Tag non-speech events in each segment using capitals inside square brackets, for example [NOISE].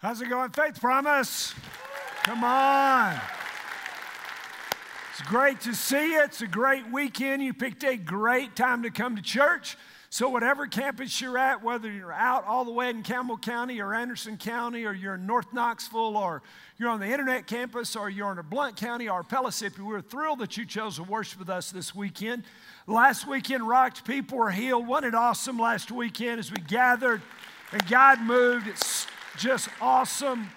How's it going, Faith Promise? Come on. It's great to see you. It's a great weekend. You picked a great time to come to church. So, whatever campus you're at, whether you're out all the way in Campbell County or Anderson County, or you're in North Knoxville, or you're on the internet campus, or you're in a Blount County or Pellissippi, we're thrilled that you chose to worship with us this weekend. Last weekend rocked, people were healed. Wasn't it awesome last weekend as we gathered and God moved? It's just awesome.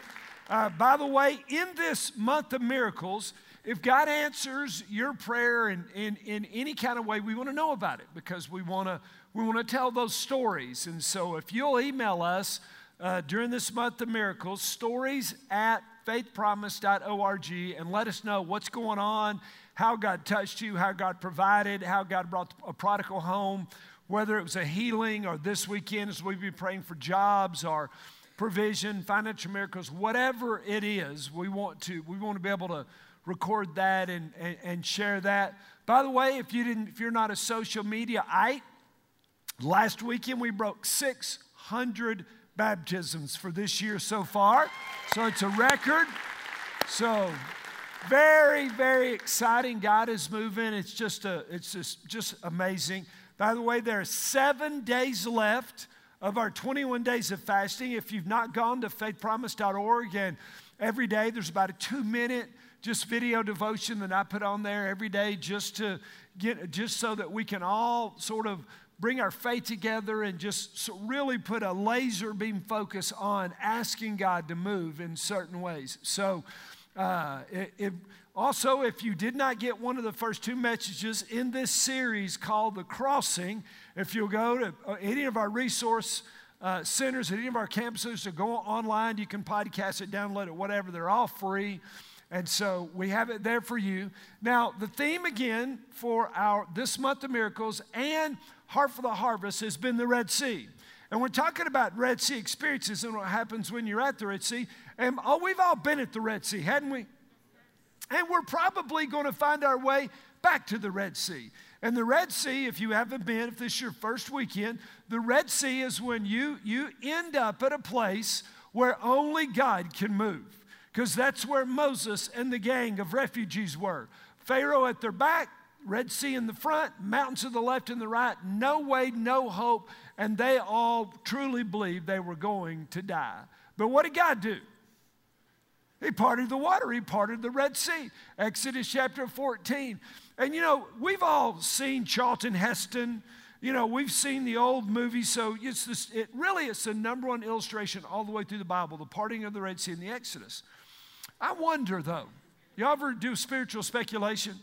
Uh, by the way, in this month of miracles, if God answers your prayer in, in, in any kind of way, we want to know about it because we want to we want to tell those stories. And so if you'll email us uh, during this month of miracles, stories at faithpromise.org, and let us know what's going on, how God touched you, how God provided, how God brought a prodigal home, whether it was a healing or this weekend as we've been praying for jobs or provision, financial miracles, whatever it is, we want to, we want to be able to record that and, and, and share that. By the way, if you didn't, if you're not a social mediaite, Last weekend, we broke 600 baptisms for this year so far. So it's a record. So very, very exciting. God is moving. It's just, a, it's just, just amazing. By the way, there are seven days left of our 21 days of fasting. If you've not gone to faithpromise.org, and every day there's about a two minute just video devotion that I put on there every day just to get, just so that we can all sort of bring our faith together and just really put a laser beam focus on asking God to move in certain ways. So, uh, if, also, if you did not get one of the first two messages in this series called The Crossing, if you'll go to uh, any of our resource uh, centers at any of our campuses or go online, you can podcast it, download it, whatever. They're all free. And so we have it there for you. Now, the theme again for our this month of miracles and Heart for the Harvest has been the Red Sea. And we're talking about Red Sea experiences and what happens when you're at the Red Sea. And oh, we've all been at the Red Sea, hadn't we? And we're probably going to find our way back to the Red Sea. And the Red Sea, if you haven't been, if this is your first weekend, the Red Sea is when you, you end up at a place where only God can move. Because that's where Moses and the gang of refugees were. Pharaoh at their back, Red Sea in the front, mountains to the left and the right, no way, no hope, and they all truly believed they were going to die. But what did God do? He parted the water, He parted the Red Sea. Exodus chapter 14. And you know, we've all seen Charlton Heston. You know, we've seen the old movie, so it's this, it really it's the number one illustration all the way through the Bible, the parting of the Red Sea and the Exodus. I wonder though, y'all ever do spiritual speculation?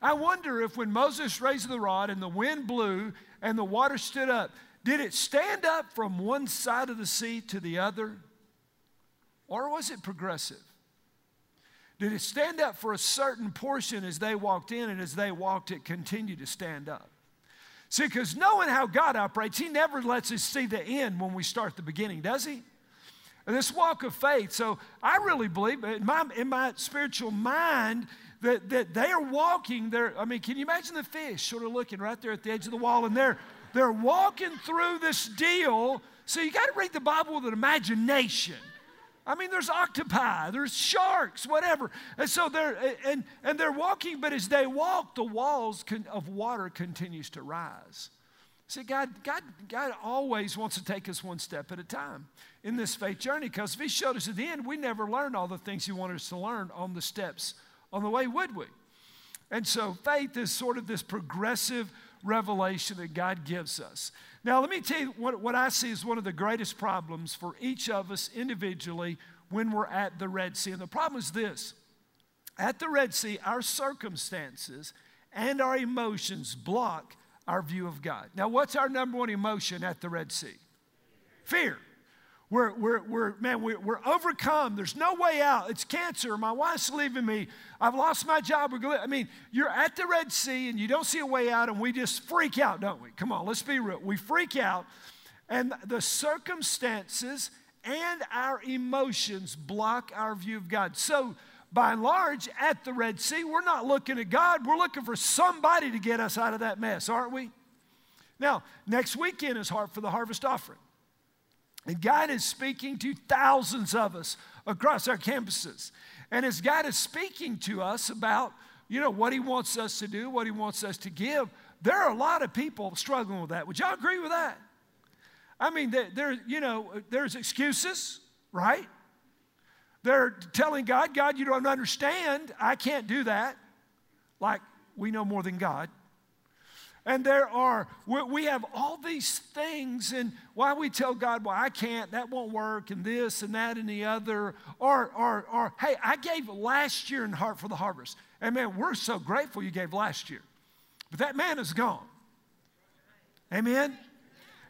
I wonder if when Moses raised the rod and the wind blew and the water stood up, did it stand up from one side of the sea to the other? Or was it progressive? Did it stand up for a certain portion as they walked in, and as they walked, it continued to stand up? See, because knowing how God operates, He never lets us see the end when we start the beginning, does He? This walk of faith. So I really believe in my, in my spiritual mind, that, that they are walking there. I mean, can you imagine the fish sort of looking right there at the edge of the wall and they're, they're walking through this deal. So you got to read the Bible with an imagination. I mean, there's octopi, there's sharks, whatever. And so they're and and they're walking, but as they walk, the walls can, of water continues to rise. See, God, God, God always wants to take us one step at a time in this faith journey because if He showed us at the end, we never learned all the things He wanted us to learn on the steps on the way, would we? And so faith is sort of this progressive revelation that God gives us. Now, let me tell you what, what I see is one of the greatest problems for each of us individually when we're at the Red Sea. And the problem is this at the Red Sea, our circumstances and our emotions block our view of God. Now, what's our number one emotion at the Red Sea? Fear. We're, we're, we're man, we're, we're overcome. There's no way out. It's cancer. My wife's leaving me. I've lost my job. I mean, you're at the Red Sea and you don't see a way out, and we just freak out, don't we? Come on, let's be real. We freak out, and the circumstances and our emotions block our view of God. So, by and large, at the Red Sea, we're not looking at God. We're looking for somebody to get us out of that mess, aren't we? Now, next weekend is Heart for the Harvest Offering. And God is speaking to thousands of us across our campuses. And as God is speaking to us about, you know, what He wants us to do, what He wants us to give, there are a lot of people struggling with that. Would y'all agree with that? I mean, there, you know, there's excuses, right? They're telling God, God, you don't understand. I can't do that. Like we know more than God. And there are, we have all these things, and why we tell God, well, I can't, that won't work, and this and that and the other. Or, or, or hey, I gave last year in Heart for the Harvest. And man, we're so grateful you gave last year. But that man is gone. Amen?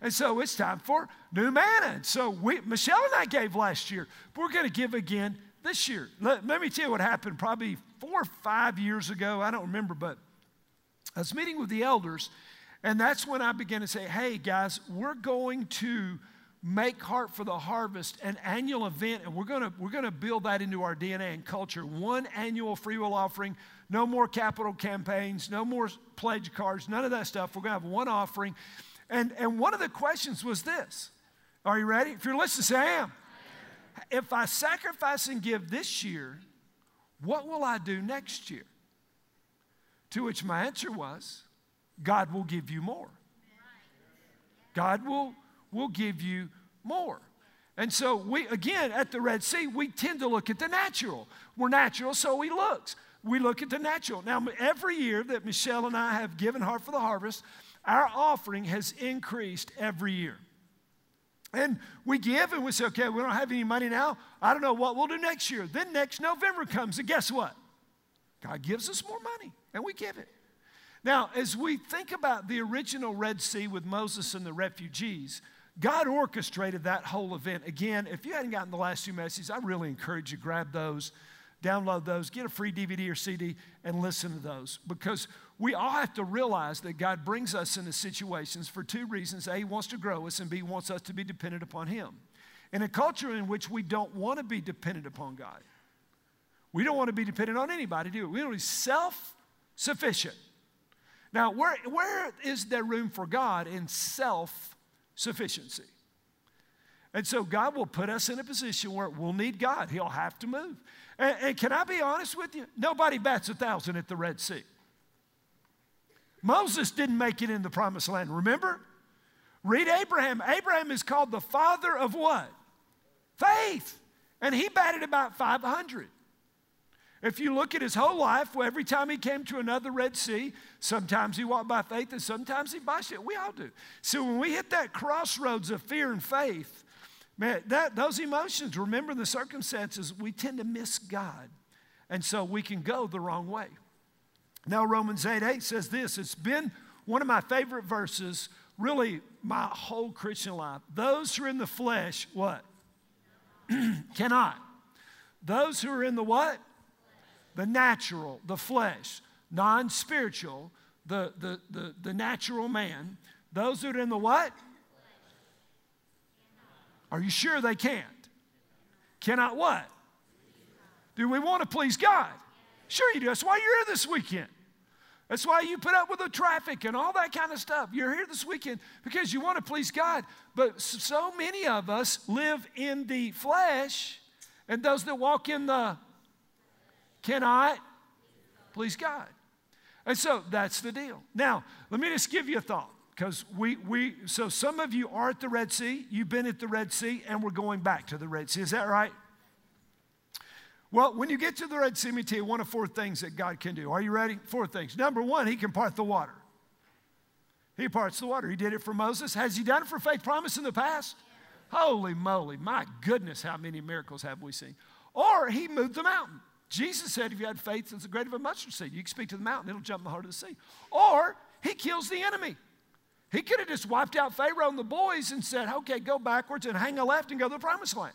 And so it's time for new manna. And so we, Michelle and I gave last year, but we're going to give again this year. Let, let me tell you what happened probably four or five years ago. I don't remember, but I was meeting with the elders, and that's when I began to say, hey, guys, we're going to make Heart for the Harvest an annual event, and we're gonna, we're gonna build that into our DNA and culture. One annual free will offering, no more capital campaigns, no more pledge cards, none of that stuff. We're gonna have one offering. And, and one of the questions was this Are you ready? If you're listening, say, I am. If I sacrifice and give this year, what will I do next year? To which my answer was, God will give you more. God will, will give you more. And so we, again, at the Red Sea, we tend to look at the natural. We're natural, so we look. We look at the natural. Now, every year that Michelle and I have given Heart for the Harvest, our offering has increased every year. And we give and we say, okay, we don't have any money now. I don't know what we'll do next year. Then next November comes, and guess what? God gives us more money and we give it. Now, as we think about the original Red Sea with Moses and the refugees, God orchestrated that whole event. Again, if you hadn't gotten the last two messages, I really encourage you grab those, download those, get a free DVD or CD, and listen to those. Because we all have to realize that God brings us into situations for two reasons. A, He wants to grow us, and B, He wants us to be dependent upon Him. In a culture in which we don't want to be dependent upon God, we don't want to be dependent on anybody, do we? We be self sufficient. Now, where, where is there room for God in self sufficiency? And so God will put us in a position where we'll need God. He'll have to move. And, and, can I be honest with you? Nobody bats a thousand at the Red Sea. Moses didn't make it in the promised land, remember? Read Abraham. Abraham is called the father of what? Faith. And he batted about 500. If you look at his whole life, well, every time he came to another Red Sea, sometimes he walked by faith and sometimes he by it. We all do. So when we hit that crossroads of fear and faith, man, that, those emotions, remember the circumstances, we tend to miss God. And so we can go the wrong way. Now, Romans 8 8 says this it's been one of my favorite verses, really, my whole Christian life. Those who are in the flesh, what? [CLEARS THROAT] Cannot. Those who are in the what? The natural, the flesh, non spiritual, the, the, the, the natural man. Those that are in the what? Are you sure they can't? Cannot what? Do we want to please God? Sure you do. That's why you're here this weekend. That's why you put up with the traffic and all that kind of stuff. You're here this weekend because you want to please God. But so many of us live in the flesh, and those that walk in the cannot please God. And so that's the deal. Now, let me just give you a thought because we, we, so some of you are at the Red Sea, you've been at the Red Sea, and we're going back to the Red Sea. Is that right? Well, when you get to the Red Sea, let me tell you one of four things that God can do. Are you ready? Four things. Number one, He can part the water. He parts the water. He did it for Moses. Has He done it for faith promise in the past? Holy moly, my goodness, how many miracles have we seen? Or He moved the mountain. Jesus said, if you had faith as the great of a mustard seed, you can speak to the mountain, it'll jump in the heart of the sea. Or he kills the enemy. He could have just wiped out Pharaoh and the boys and said, okay, go backwards and hang a left and go to the promised land.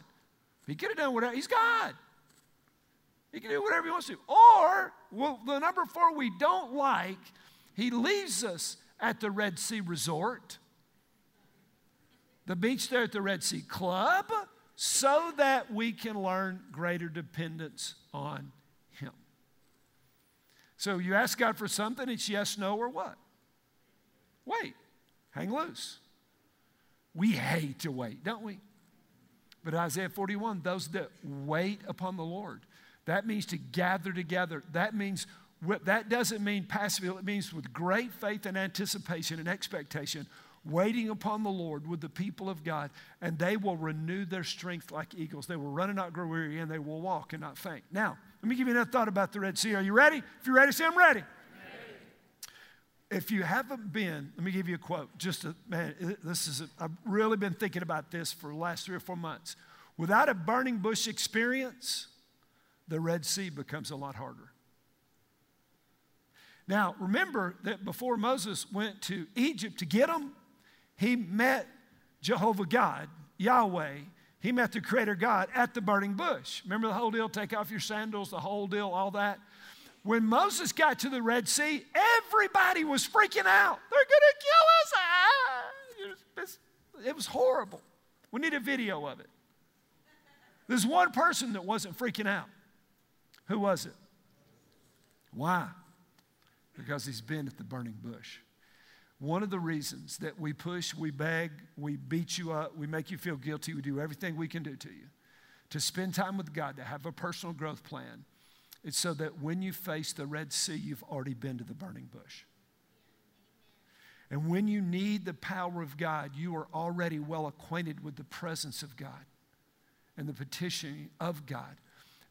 He could have done whatever. He's God. He can do whatever he wants to. Or, well, the number four we don't like, he leaves us at the Red Sea Resort, the beach there at the Red Sea Club, so that we can learn greater dependence on Him. So you ask God for something, it's yes, no, or what? Wait, hang loose. We hate to wait, don't we? But Isaiah 41, those that wait upon the Lord. That means to gather together. That means that doesn't mean passively, it means with great faith and anticipation and expectation, waiting upon the Lord with the people of God, and they will renew their strength like eagles. They will run and not grow weary, and they will walk and not faint. Now, let me give you another thought about the Red Sea. Are you ready? If you're ready, say, I'm ready. If you haven't been, let me give you a quote. Just a man, this is, I've really been thinking about this for the last three or four months. Without a burning bush experience, the Red Sea becomes a lot harder. Now, remember that before Moses went to Egypt to get them, he met Jehovah God, Yahweh. He met the Creator God at the burning bush. Remember the whole deal? Take off your sandals, the whole deal, all that. When Moses got to the Red Sea, everybody was freaking out. They're going to kill us. Ah! It was horrible. We need a video of it. There's one person that wasn't freaking out. Who was it? Why? because he's been at the burning bush. One of the reasons that we push, we beg, we beat you up, we make you feel guilty, we do everything we can do to you to spend time with God, to have a personal growth plan, it's so that when you face the Red Sea, you've already been to the burning bush. And when you need the power of God, you are already well acquainted with the presence of God and the petition of God.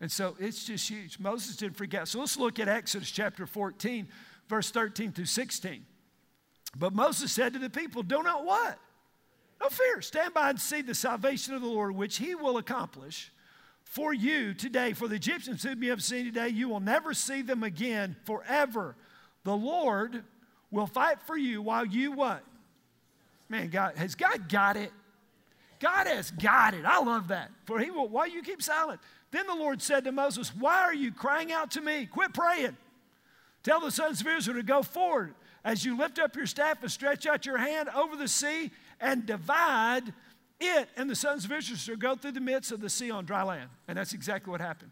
And so it's just huge. Moses didn't forget. So let's look at Exodus chapter 14 verse 13 through 16. But Moses said to the people, Do not what? No fear. Stand by and see the salvation of the Lord, which he will accomplish for you today. For the Egyptians whom you have seen today, you will never see them again forever. The Lord will fight for you while you what? Man, God, has God got it? God has got it. I love that. For he will, why you keep silent? Then the Lord said to Moses, Why are you crying out to me? Quit praying. Tell the sons of Israel to go forward as you lift up your staff and stretch out your hand over the sea and divide it, and the sons of Israel shall go through the midst of the sea on dry land. And that's exactly what happened.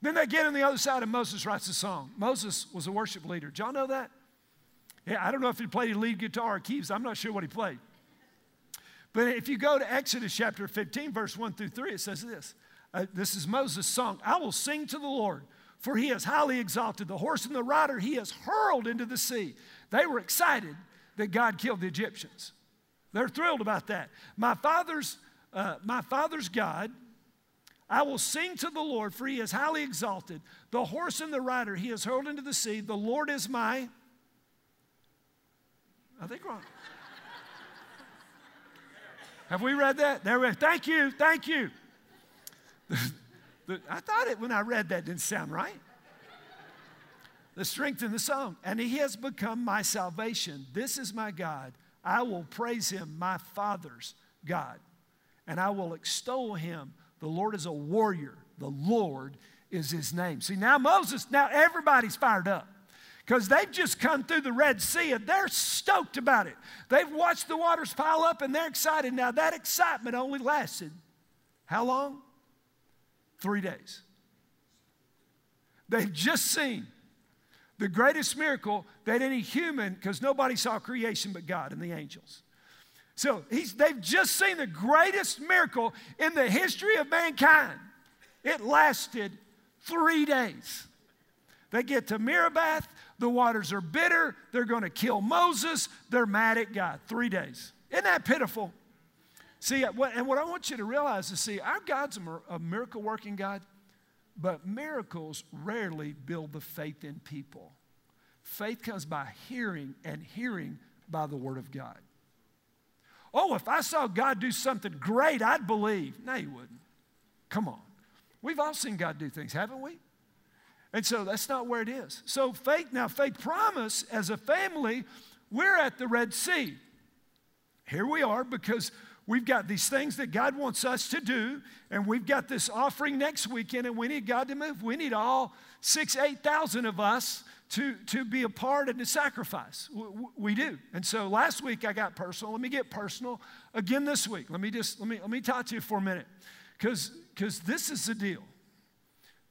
Then they get on the other side, and Moses writes a song. Moses was a worship leader. Did y'all know that? Yeah, I don't know if he played lead guitar or keys. I'm not sure what he played. But if you go to Exodus chapter 15, verse 1 through 3, it says this. Uh, this is Moses' song. I will sing to the Lord for he has highly exalted the horse and the rider he has hurled into the sea. They were excited that God killed the Egyptians. They're thrilled about that. My father's, uh, my father's God, I will sing to the Lord, for he is highly exalted. The horse and the rider he has hurled into the sea. The Lord is my. I think wrong. Have we read that? There we. Thank you. Thank you. [LAUGHS] I thought it when I read that didn't sound right. The strength in the song. And he has become my salvation. This is my God. I will praise him, my Father's God. And I will extol him. The Lord is a warrior. The Lord is his name. See, now Moses, now everybody's fired up because they've just come through the Red Sea and they're stoked about it. They've watched the waters pile up and they're excited. Now, that excitement only lasted how long? Three days. They've just seen the greatest miracle that any human, because nobody saw creation but God and the angels. So they've just seen the greatest miracle in the history of mankind. It lasted three days. They get to Meribah, the waters are bitter, they're going to kill Moses, they're mad at God. Three days. Isn't that pitiful? See, and what I want you to realize is see, our God's a miracle working God, but miracles rarely build the faith in people. Faith comes by hearing, and hearing by the Word of God. Oh, if I saw God do something great, I'd believe. No, you wouldn't. Come on. We've all seen God do things, haven't we? And so that's not where it is. So, faith, now, faith promise as a family, we're at the Red Sea. Here we are because we've got these things that God wants us to do, and we've got this offering next weekend, and we need God to move. We need all six, 8,000 of us to, to be a part and to sacrifice. We, we do. And so last week I got personal. Let me get personal again this week. Let me just, let me, let me talk to you for a minute. Because this is the deal.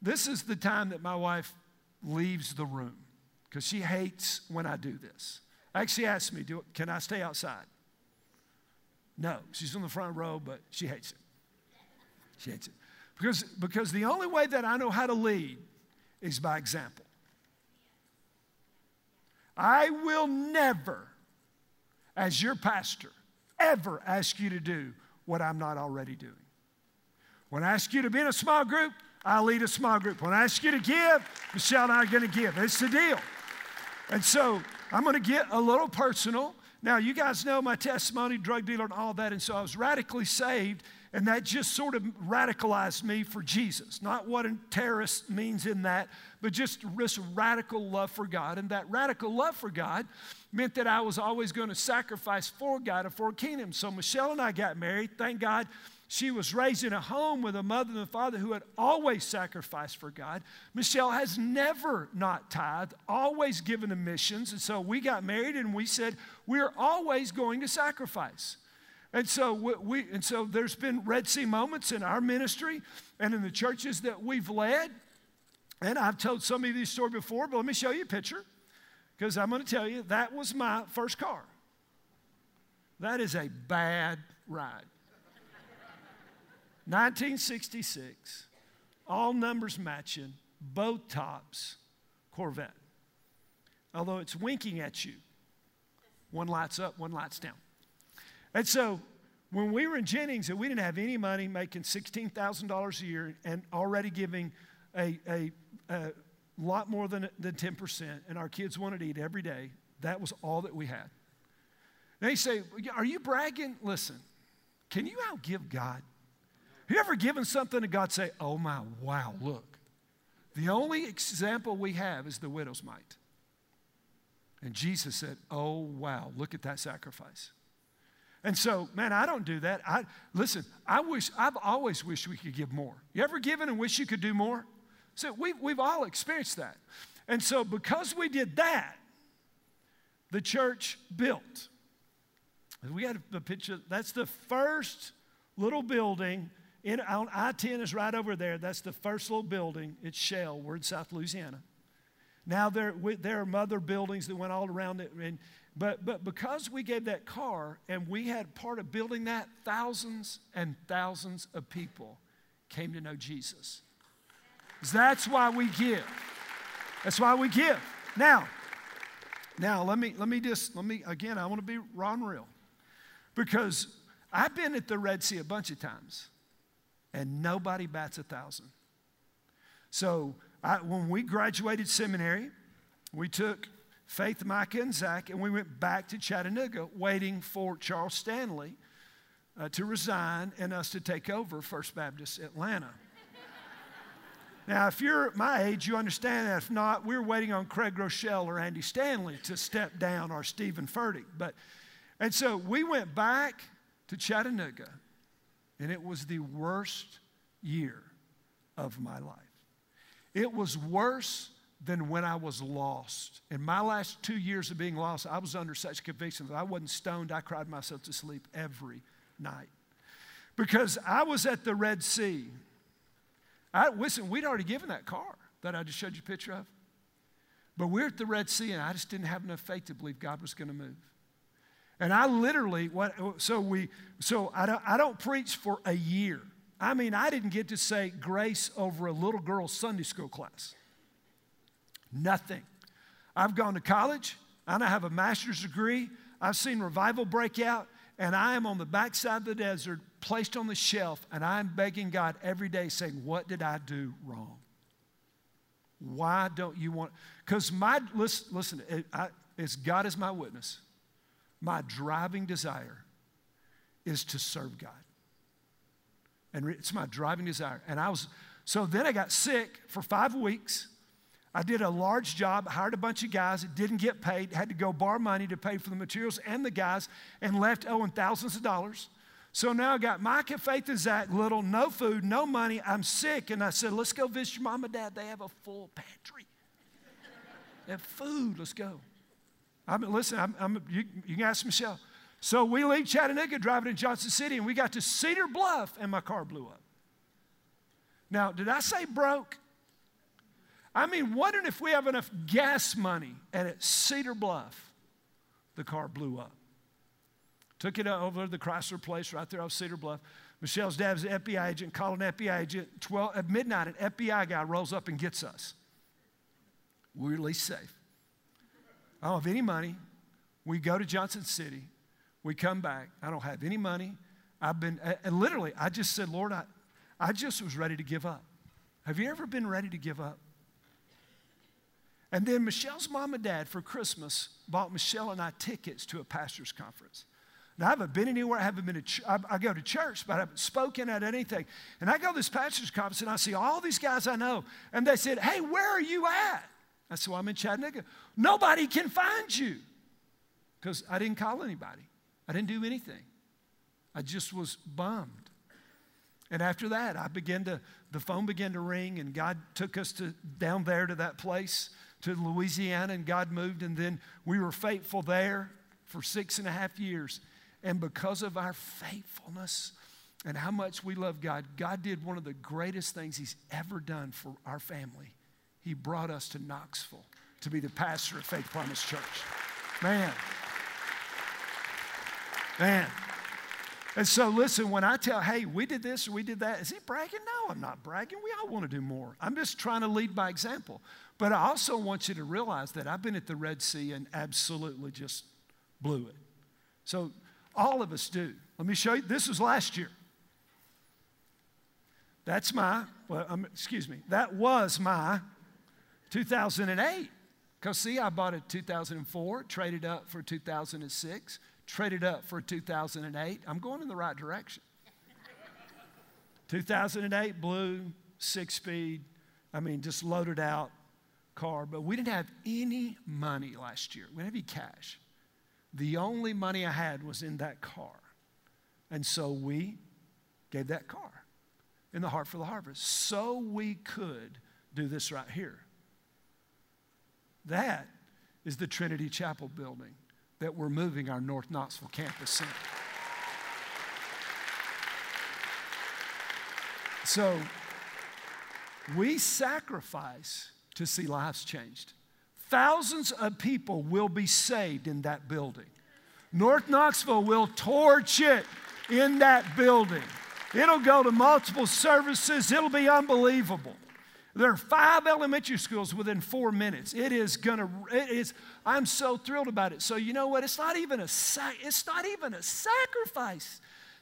This is the time that my wife leaves the room because she hates when I do this. Actually asked me, do, can I stay outside? No, she's in the front row, but she hates it. She hates it. Because, because the only way that I know how to lead is by example. I will never, as your pastor, ever ask you to do what I'm not already doing. When I ask you to be in a small group, I lead a small group. When I ask you to give, Michelle and I are going to give. It's the deal. And so I'm going to get a little personal. Now, you guys know my testimony, drug dealer, and all that. And so I was radically saved, and that just sort of radicalized me for Jesus. Not what a terrorist means in that, but just this radical love for God. And that radical love for God meant that I was always going to sacrifice for God and for a kingdom. So Michelle and I got married. Thank God she was raised in a home with a mother and a father who had always sacrificed for God. Michelle has never not tithed, always given to missions. And so we got married and we said, we're always going to sacrifice. And so we, and so there's been Red Sea moments in our ministry and in the churches that we've led. And I've told some of these stories before, but let me show you a picture because I'm going to tell you that was my first car. That is a bad ride. 1966, all numbers matching, both tops, Corvette. Although it's winking at you, one lights up, one lights down. And so when we were in Jennings and we didn't have any money, making $16,000 a year and already giving a, a, a lot more than, than 10%, and our kids wanted to eat every day, that was all that we had. They say, Are you bragging? Listen, can you outgive God? You ever given something to God say, oh my, wow, look. The only example we have is the widow's mite. And Jesus said, oh wow, look at that sacrifice. And so, man, I don't do that. I listen, I wish I've always wished we could give more. You ever given and wish you could do more? So we've, we've all experienced that. And so because we did that, the church built. We had a picture, that's the first little building in, on I 10 is right over there. That's the first little building. It's Shell. We're in South Louisiana. Now there, we, there are other buildings that went all around it. And, but, but because we gave that car and we had part of building that, thousands and thousands of people came to know Jesus. That's why we give. That's why we give. Now, now let me let me just let me again. I want to be Ron real because I've been at the Red Sea a bunch of times and nobody bats a thousand. So I, when we graduated seminary, we took Faith, Micah, and Zach, and we went back to Chattanooga waiting for Charles Stanley uh, to resign and us to take over First Baptist Atlanta. [LAUGHS] now, if you're my age, you understand that. If not, we're waiting on Craig Groeschel or Andy Stanley to step down or Stephen Furtick. But, and so we went back to Chattanooga and it was the worst year of my life. It was worse than when I was lost. In my last two years of being lost, I was under such conviction that I wasn't stoned, I cried myself to sleep every night. Because I was at the Red Sea. I, listen, we'd already given that car that I just showed you a picture of. But we're at the Red Sea, and I just didn't have enough faith to believe God was going to move. And I literally, what, so we, so I don't, I don't preach for a year. I mean, I didn't get to say grace over a little girl's Sunday school class. Nothing. I've gone to college, and I have a master's degree. I've seen revival break out, and I am on the backside of the desert, placed on the shelf, and I'm begging God every day, saying, What did I do wrong? Why don't you want? Because my, listen, listen I, it's God is my witness my driving desire is to serve God. And it's my driving desire. And I was, so then I got sick for five weeks. I did a large job, hired a bunch of guys, didn't get paid, had to go borrow money to pay for the materials and the guys, and left owing thousands of dollars. So now I got Micah, Faith, and Zach, little, no food, no money. I'm sick. And I said, let's go visit your mom and dad. They have a full pantry. [LAUGHS] they have food. Let's go. I mean, listen, I'm, I'm, you, you can ask Michelle. So we leave Chattanooga driving to Johnson City, and we got to Cedar Bluff, and my car blew up. Now, did I say broke? I mean, wondering if we have enough gas money. And at Cedar Bluff, the car blew up. Took it over to the Chrysler place right there off Cedar Bluff. Michelle's dad was an FBI agent, called an FBI agent. 12, at midnight, an FBI guy rolls up and gets us. We're at least safe. I don't have any money. We go to Johnson City. We come back. I don't have any money. I've been, and literally, I just said, Lord, I, I just was ready to give up. Have you ever been ready to give up? And then Michelle's mom and dad for Christmas bought Michelle and I tickets to a pastor's conference. Now, I haven't been anywhere. I haven't been to ch- I, I, go to church, but I haven't spoken at anything. And I go to this pastor's conference and I see all these guys I know. And they said, Hey, where are you at? Said, Well, I'm in Chattanooga. Nobody can find you because I didn't call anybody, I didn't do anything. I just was bummed. And after that, I began to, the phone began to ring, and God took us to down there to that place, to Louisiana, and God moved, and then we were faithful there for six and a half years. And because of our faithfulness and how much we love God, God did one of the greatest things He's ever done for our family. He brought us to Knoxville to be the pastor of Faith Promise Church. Man. Man. And so, listen, when I tell, hey, we did this or we did that, is he bragging? No, I'm not bragging. We all want to do more. I'm just trying to lead by example. But I also want you to realize that I've been at the Red Sea and absolutely just blew it. So, all of us do. Let me show you. This was last year. That's my, well, um, excuse me, that was my 2008. Because, see, I bought it 2004, traded up for 2006, traded up for 2008. I'm going in the right direction. 2008, blue, six speed. I mean, just loaded out car. But we didn't have any money last year. We didn't have any cash. The only money I had was in that car. And so we gave that car in the heart for the harvest so we could do this right here. That is the Trinity Chapel building that we're moving our North Knoxville campus in. So we sacrifice to see lives changed. Thousands of people will be saved in that building. North Knoxville will torch it in that building. It'll go to multiple services, it'll be unbelievable. There are five elementary schools within four minutes. It is gonna, it is, I'm so thrilled about it. So you know what? It's not even a it's not even a sacrifice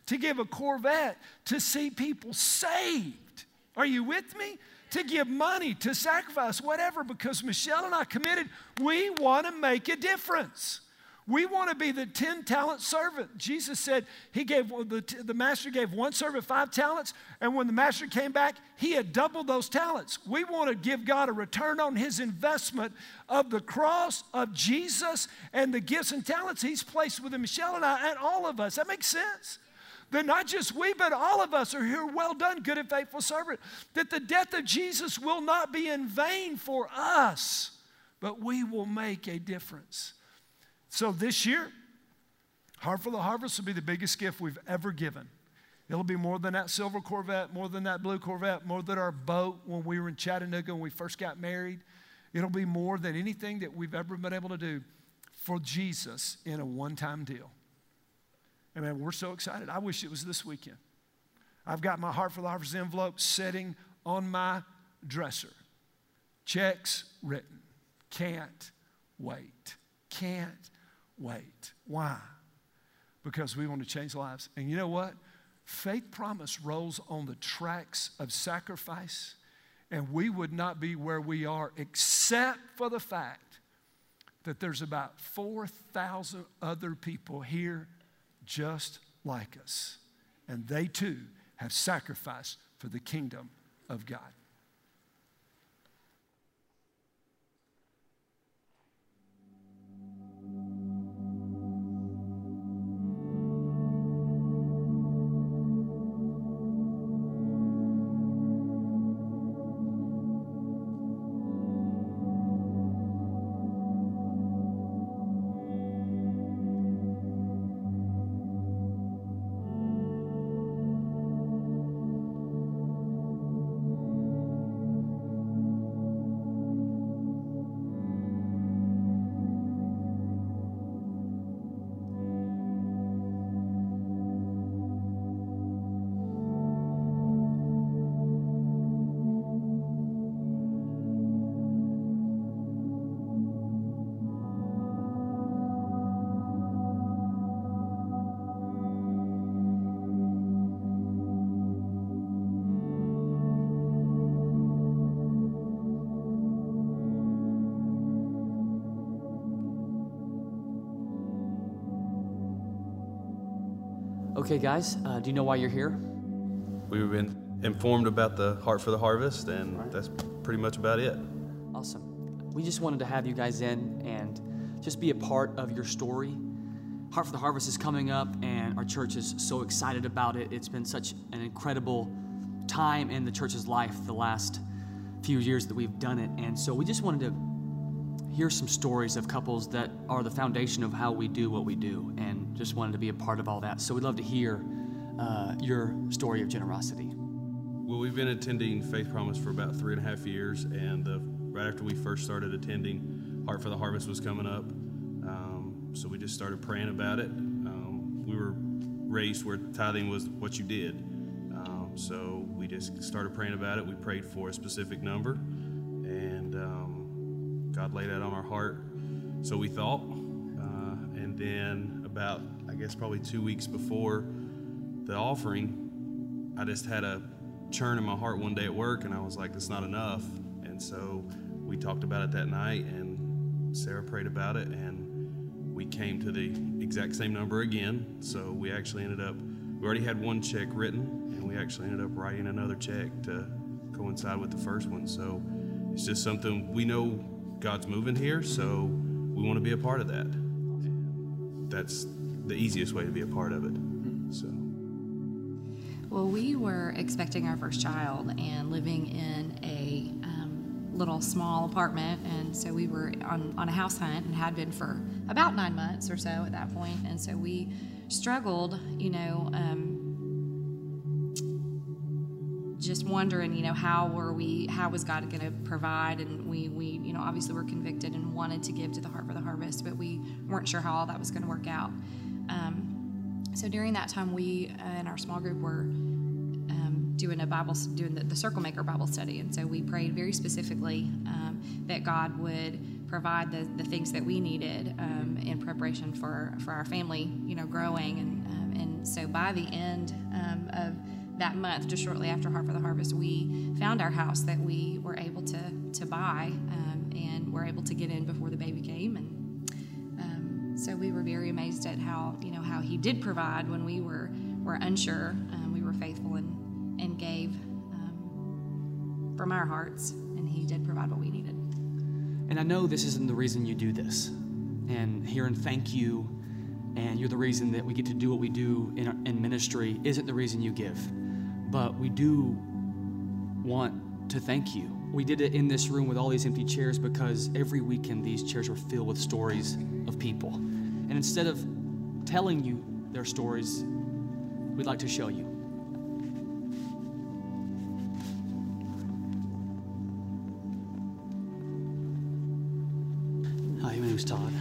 to give a Corvette to see people saved. Are you with me? To give money, to sacrifice, whatever, because Michelle and I committed, we want to make a difference. We want to be the 10 talent servant. Jesus said he gave the, the master gave one servant five talents, and when the master came back, he had doubled those talents. We want to give God a return on his investment of the cross of Jesus and the gifts and talents he's placed within Michelle and I and all of us. That makes sense. That not just we, but all of us are here. Well done, good and faithful servant. That the death of Jesus will not be in vain for us, but we will make a difference. So this year, Heart for the Harvest will be the biggest gift we've ever given. It'll be more than that silver Corvette, more than that blue Corvette, more than our boat when we were in Chattanooga when we first got married. It'll be more than anything that we've ever been able to do for Jesus in a one time deal. And man, we're so excited. I wish it was this weekend. I've got my Heart for the Harvest envelope sitting on my dresser. Checks written. Can't wait. Can't wait. Why? Because we want to change lives. And you know what? Faith promise rolls on the tracks of sacrifice, and we would not be where we are except for the fact that there's about 4,000 other people here just like us. And they too have sacrificed for the kingdom of God. Okay, guys, uh, do you know why you're here? We've been informed about the Heart for the Harvest, and right. that's pretty much about it. Awesome. We just wanted to have you guys in and just be a part of your story. Heart for the Harvest is coming up, and our church is so excited about it. It's been such an incredible time in the church's life the last few years that we've done it. And so we just wanted to hear some stories of couples that are the foundation of how we do what we do. And just wanted to be a part of all that. So we'd love to hear uh, your story of generosity. Well, we've been attending Faith Promise for about three and a half years, and uh, right after we first started attending, Heart for the Harvest was coming up. Um, so we just started praying about it. Um, we were raised where tithing was what you did. Um, so we just started praying about it. We prayed for a specific number, and um, God laid that on our heart. So we thought, uh, and then about, I guess, probably two weeks before the offering, I just had a churn in my heart one day at work, and I was like, "It's not enough." And so we talked about it that night, and Sarah prayed about it, and we came to the exact same number again. So we actually ended up, we already had one check written, and we actually ended up writing another check to coincide with the first one. So it's just something we know God's moving here, so we want to be a part of that that's the easiest way to be a part of it. So. Well, we were expecting our first child and living in a um, little small apartment, and so we were on, on a house hunt and had been for about nine months or so at that point, and so we struggled, you know. Um, just wondering, you know, how were we, how was God going to provide? And we, we, you know, obviously were convicted and wanted to give to the Heart for the Harvest, but we weren't sure how all that was going to work out. Um, so during that time, we uh, in our small group were um, doing a Bible, doing the, the, Circle Maker Bible study, and so we prayed very specifically um, that God would provide the, the things that we needed um, in preparation for for our family, you know, growing, and um, and so by the end um, of that month, just shortly after Heart for the Harvest, we found our house that we were able to to buy, um, and were able to get in before the baby came, and um, so we were very amazed at how you know how He did provide when we were were unsure. Um, we were faithful and and gave um, from our hearts, and He did provide what we needed. And I know this isn't the reason you do this, and here and thank you and you're the reason that we get to do what we do in, our, in ministry isn't the reason you give but we do want to thank you. We did it in this room with all these empty chairs because every weekend these chairs are filled with stories of people. And instead of telling you their stories, we'd like to show you. Hi, my name is Todd.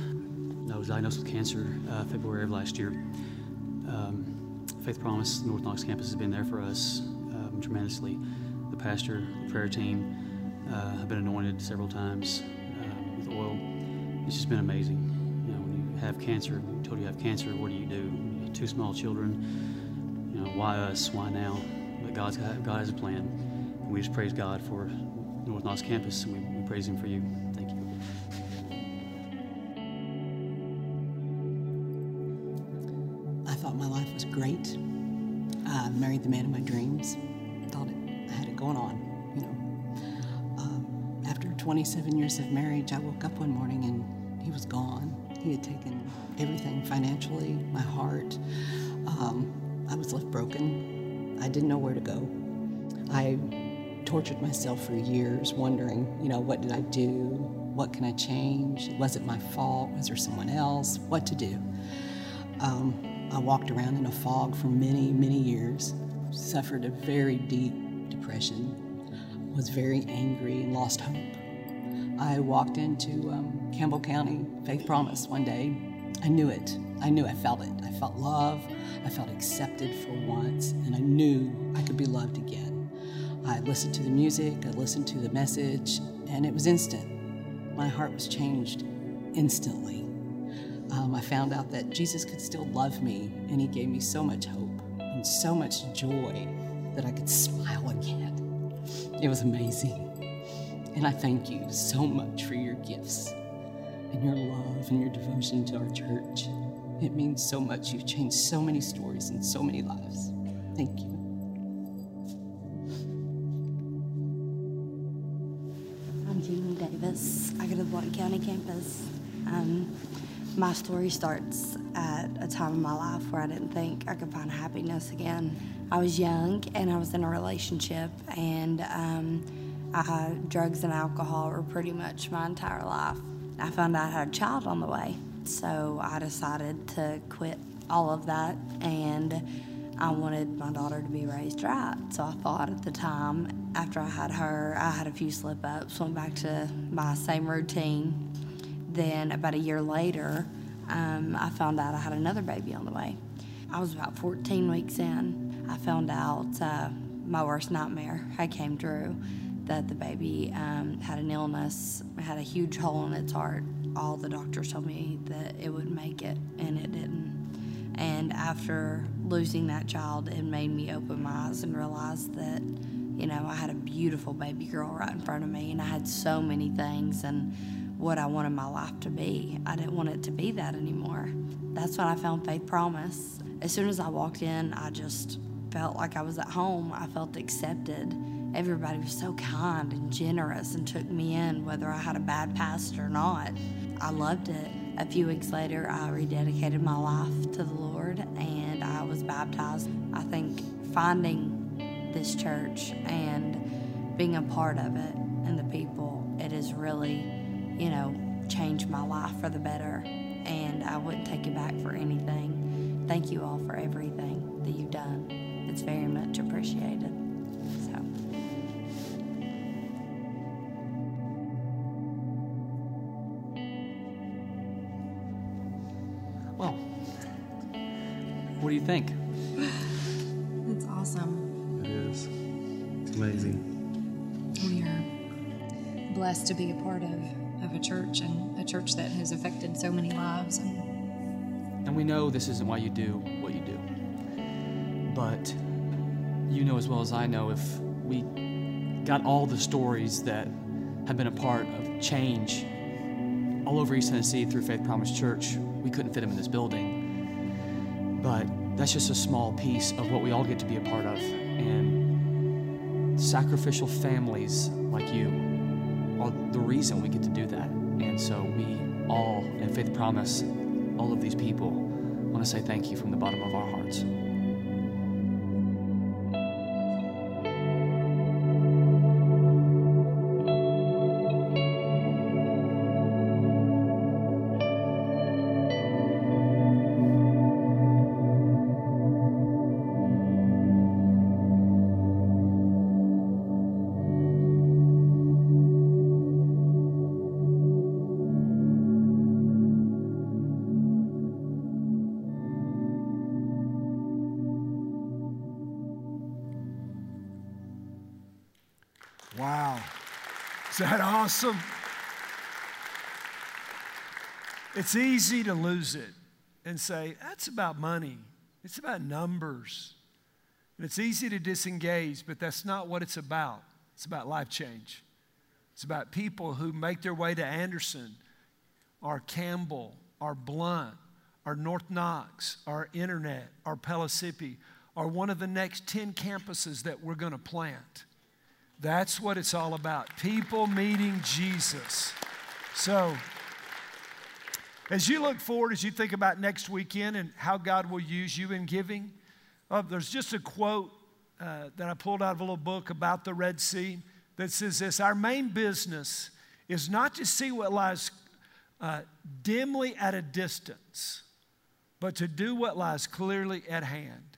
I was diagnosed with cancer uh, February of last year. Faith Promise North Knox campus has been there for us um, tremendously. The pastor, the prayer team uh, have been anointed several times uh, with oil. It's just been amazing. You know, when you have cancer, you told you have cancer, what do you do? You two small children. You know, why us? Why now? But God's got, God has a plan. And we just praise God for North Knox campus, and we, we praise Him for you. Uh, married the man of my dreams. Thought it, I had it going on, you know. Um, after 27 years of marriage, I woke up one morning and he was gone. He had taken everything financially, my heart. Um, I was left broken. I didn't know where to go. I tortured myself for years, wondering, you know, what did I do? What can I change? Was it my fault? Was there someone else? What to do? Um, I walked around in a fog for many, many years, suffered a very deep depression, was very angry, and lost hope. I walked into um, Campbell County Faith Promise one day. I knew it. I knew I felt it. I felt love. I felt accepted for once, and I knew I could be loved again. I listened to the music, I listened to the message, and it was instant. My heart was changed instantly um, I found out that Jesus could still love me, and He gave me so much hope and so much joy that I could smile again. It was amazing. And I thank you so much for your gifts and your love and your devotion to our church. It means so much. You've changed so many stories and so many lives. Thank you. I'm Jeannie Davis. I go to the Blount County campus. Um, my story starts at a time in my life where I didn't think I could find happiness again. I was young and I was in a relationship, and um, I, drugs and alcohol were pretty much my entire life. I found out I had a child on the way, so I decided to quit all of that and I wanted my daughter to be raised right. So I thought at the time, after I had her, I had a few slip ups, went back to my same routine. Then, about a year later, um, I found out I had another baby on the way. I was about 14 weeks in. I found out uh, my worst nightmare had came true that the baby um, had an illness, had a huge hole in its heart. All the doctors told me that it would make it, and it didn't. And after losing that child, it made me open my eyes and realize that, you know, I had a beautiful baby girl right in front of me, and I had so many things and what I wanted my life to be. I didn't want it to be that anymore. That's when I found Faith Promise. As soon as I walked in, I just felt like I was at home. I felt accepted. Everybody was so kind and generous and took me in, whether I had a bad past or not. I loved it. A few weeks later, I rededicated my life to the Lord and I was baptized. I think finding this church and being a part of it and the people, it is really, you know, changed my life for the better. And I wouldn't take it back for anything. Thank you all for everything that you've done. It's very much appreciated. So. Well, what do you think? [SIGHS] It's awesome. It is. It's amazing. We are blessed to be a part of, a church and a church that has affected so many lives. And And we know this isn't why you do what you do. But you know as well as I know if we got all the stories that have been a part of change all over East Tennessee through Faith Promise Church, we couldn't fit them in this building. But that's just a small piece of what we all get to be a part of. And sacrificial families like you are the reason we get to do that. And so we all, in Faith Promise, all of these people, want to say thank you from the bottom of our hearts. Awesome? It's easy to lose it and say, that's about money. It's about numbers. And it's easy to disengage, but that's not what it's about. It's about life change. It's about people who make their way to Anderson, or Campbell, or Blount, or North Knox, or Internet, or Pellissippi, or one of the next 10 campuses that we're going to plant. That's what it's all about people meeting Jesus. So, as you look forward, as you think about next weekend and how God will use you in giving, uh, there's just a quote uh, that I pulled out of a little book about the Red Sea that says this Our main business is not to see what lies uh, dimly at a distance, but to do what lies clearly at hand.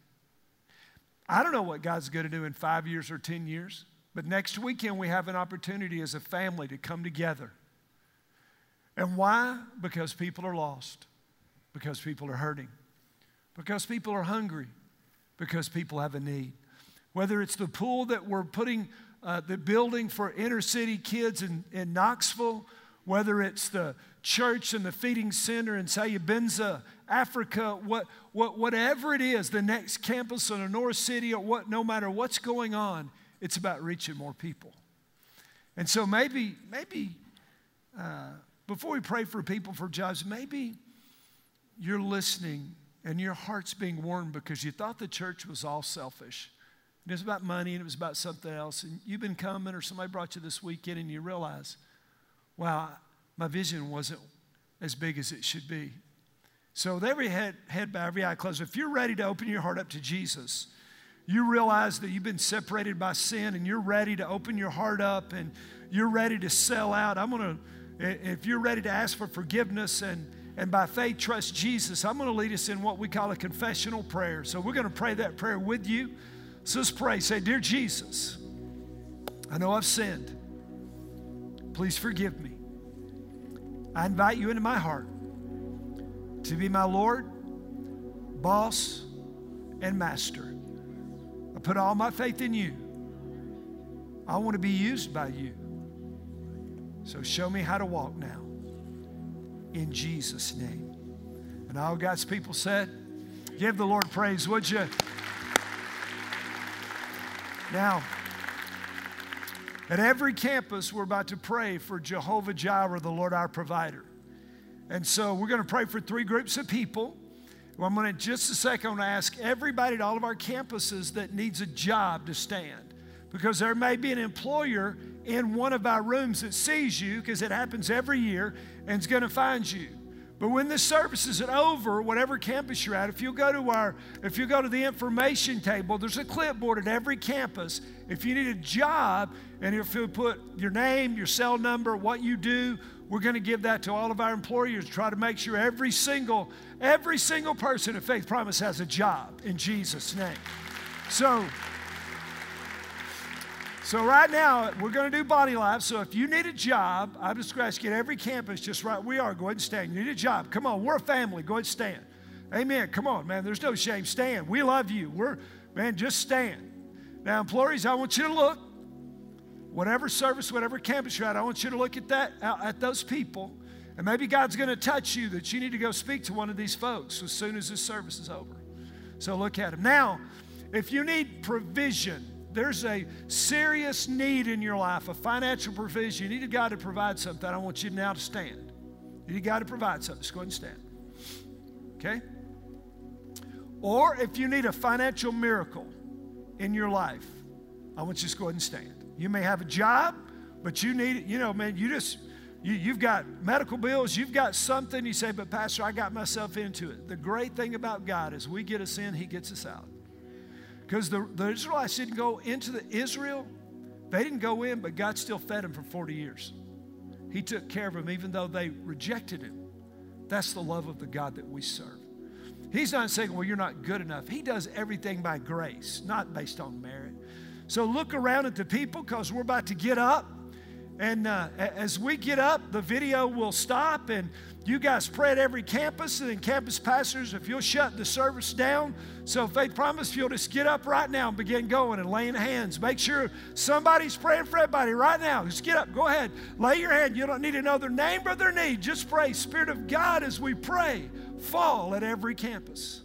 I don't know what God's going to do in five years or 10 years. But next weekend, we have an opportunity as a family to come together. And why? Because people are lost, because people are hurting, because people are hungry, because people have a need. Whether it's the pool that we're putting, uh, the building for inner city kids in, in Knoxville, whether it's the church and the feeding center in Sayabenza, Africa, what, what, whatever it is, the next campus in a North City, or what, no matter what's going on, it's about reaching more people. And so maybe, maybe uh, before we pray for people for jobs, maybe, you're listening and your heart's being warmed because you thought the church was all selfish. And It was about money and it was about something else. And you've been coming, or somebody brought you this weekend, and you realize, wow, my vision wasn't as big as it should be. So, with every head, head bowed, every eye closed, if you're ready to open your heart up to Jesus, you realize that you've been separated by sin and you're ready to open your heart up and you're ready to sell out. I'm going to, if you're ready to ask for forgiveness and, and by faith trust Jesus, I'm going to lead us in what we call a confessional prayer. So we're going to pray that prayer with you. So let's pray. Say, Dear Jesus, I know I've sinned. Please forgive me. I invite you into my heart to be my Lord, boss, and master. Put all my faith in you. I want to be used by you. So show me how to walk now. In Jesus' name. And all God's people said, Give the Lord praise, would you? Now, at every campus, we're about to pray for Jehovah Jireh, the Lord our provider. And so we're going to pray for three groups of people. Well, I'm going to, just a second, I'm going to ask everybody at all of our campuses that needs a job to stand. Because there may be an employer in one of our rooms that sees you, because it happens every year, and is going to find you. But when this service is over, whatever campus you're at, if you go to our, if you go to the information table, there's a clipboard at every campus. If you need a job, and if you put your name, your cell number, what you do, we're going to give that to all of our employers. Try to make sure every single, every single person at Faith Promise has a job in Jesus' name. So. So right now, we're going to do Body Life. So if you need a job, I'm just going to get every campus just right we are. Go ahead and stand. You need a job. Come on, we're a family. Go ahead and stand. Amen. Come on, man. There's no shame. Stand. We love you. We're, man, just stand. Now, employees, I want you to look. Whatever service, whatever campus you're at, I want you to look at that, at those people. And maybe God's going to touch you that you need to go speak to one of these folks as soon as this service is over. So look at them. Now, if you need provision, there's a serious need in your life, a financial provision, you need God to provide something, I want you now to stand. You need God to provide something. Just go ahead and stand. Okay? Or if you need a financial miracle in your life, I want you to go ahead and stand. You may have a job, but you need, it, you know, man, you just, you, you've got medical bills, you've got something. You say, but Pastor, I got myself into it. The great thing about God is we get us in, He gets us out. Because the, the Israelites didn't go into the Israel, they didn't go in, but God still fed them for 40 years. He took care of them even though they rejected Him. That's the love of the God that we serve. He's not saying, well, you're not good enough. He does everything by grace, not based on merit. So look around at the people because we're about to get up. And uh, as we get up, the video will stop, and you guys pray at every campus, and then campus pastors, if you'll shut the service down. So, Faith Promise, if you'll just get up right now and begin going and laying hands. Make sure somebody's praying for everybody right now. Just get up, go ahead, lay your hand. You don't need their name or their need. Just pray. Spirit of God, as we pray, fall at every campus.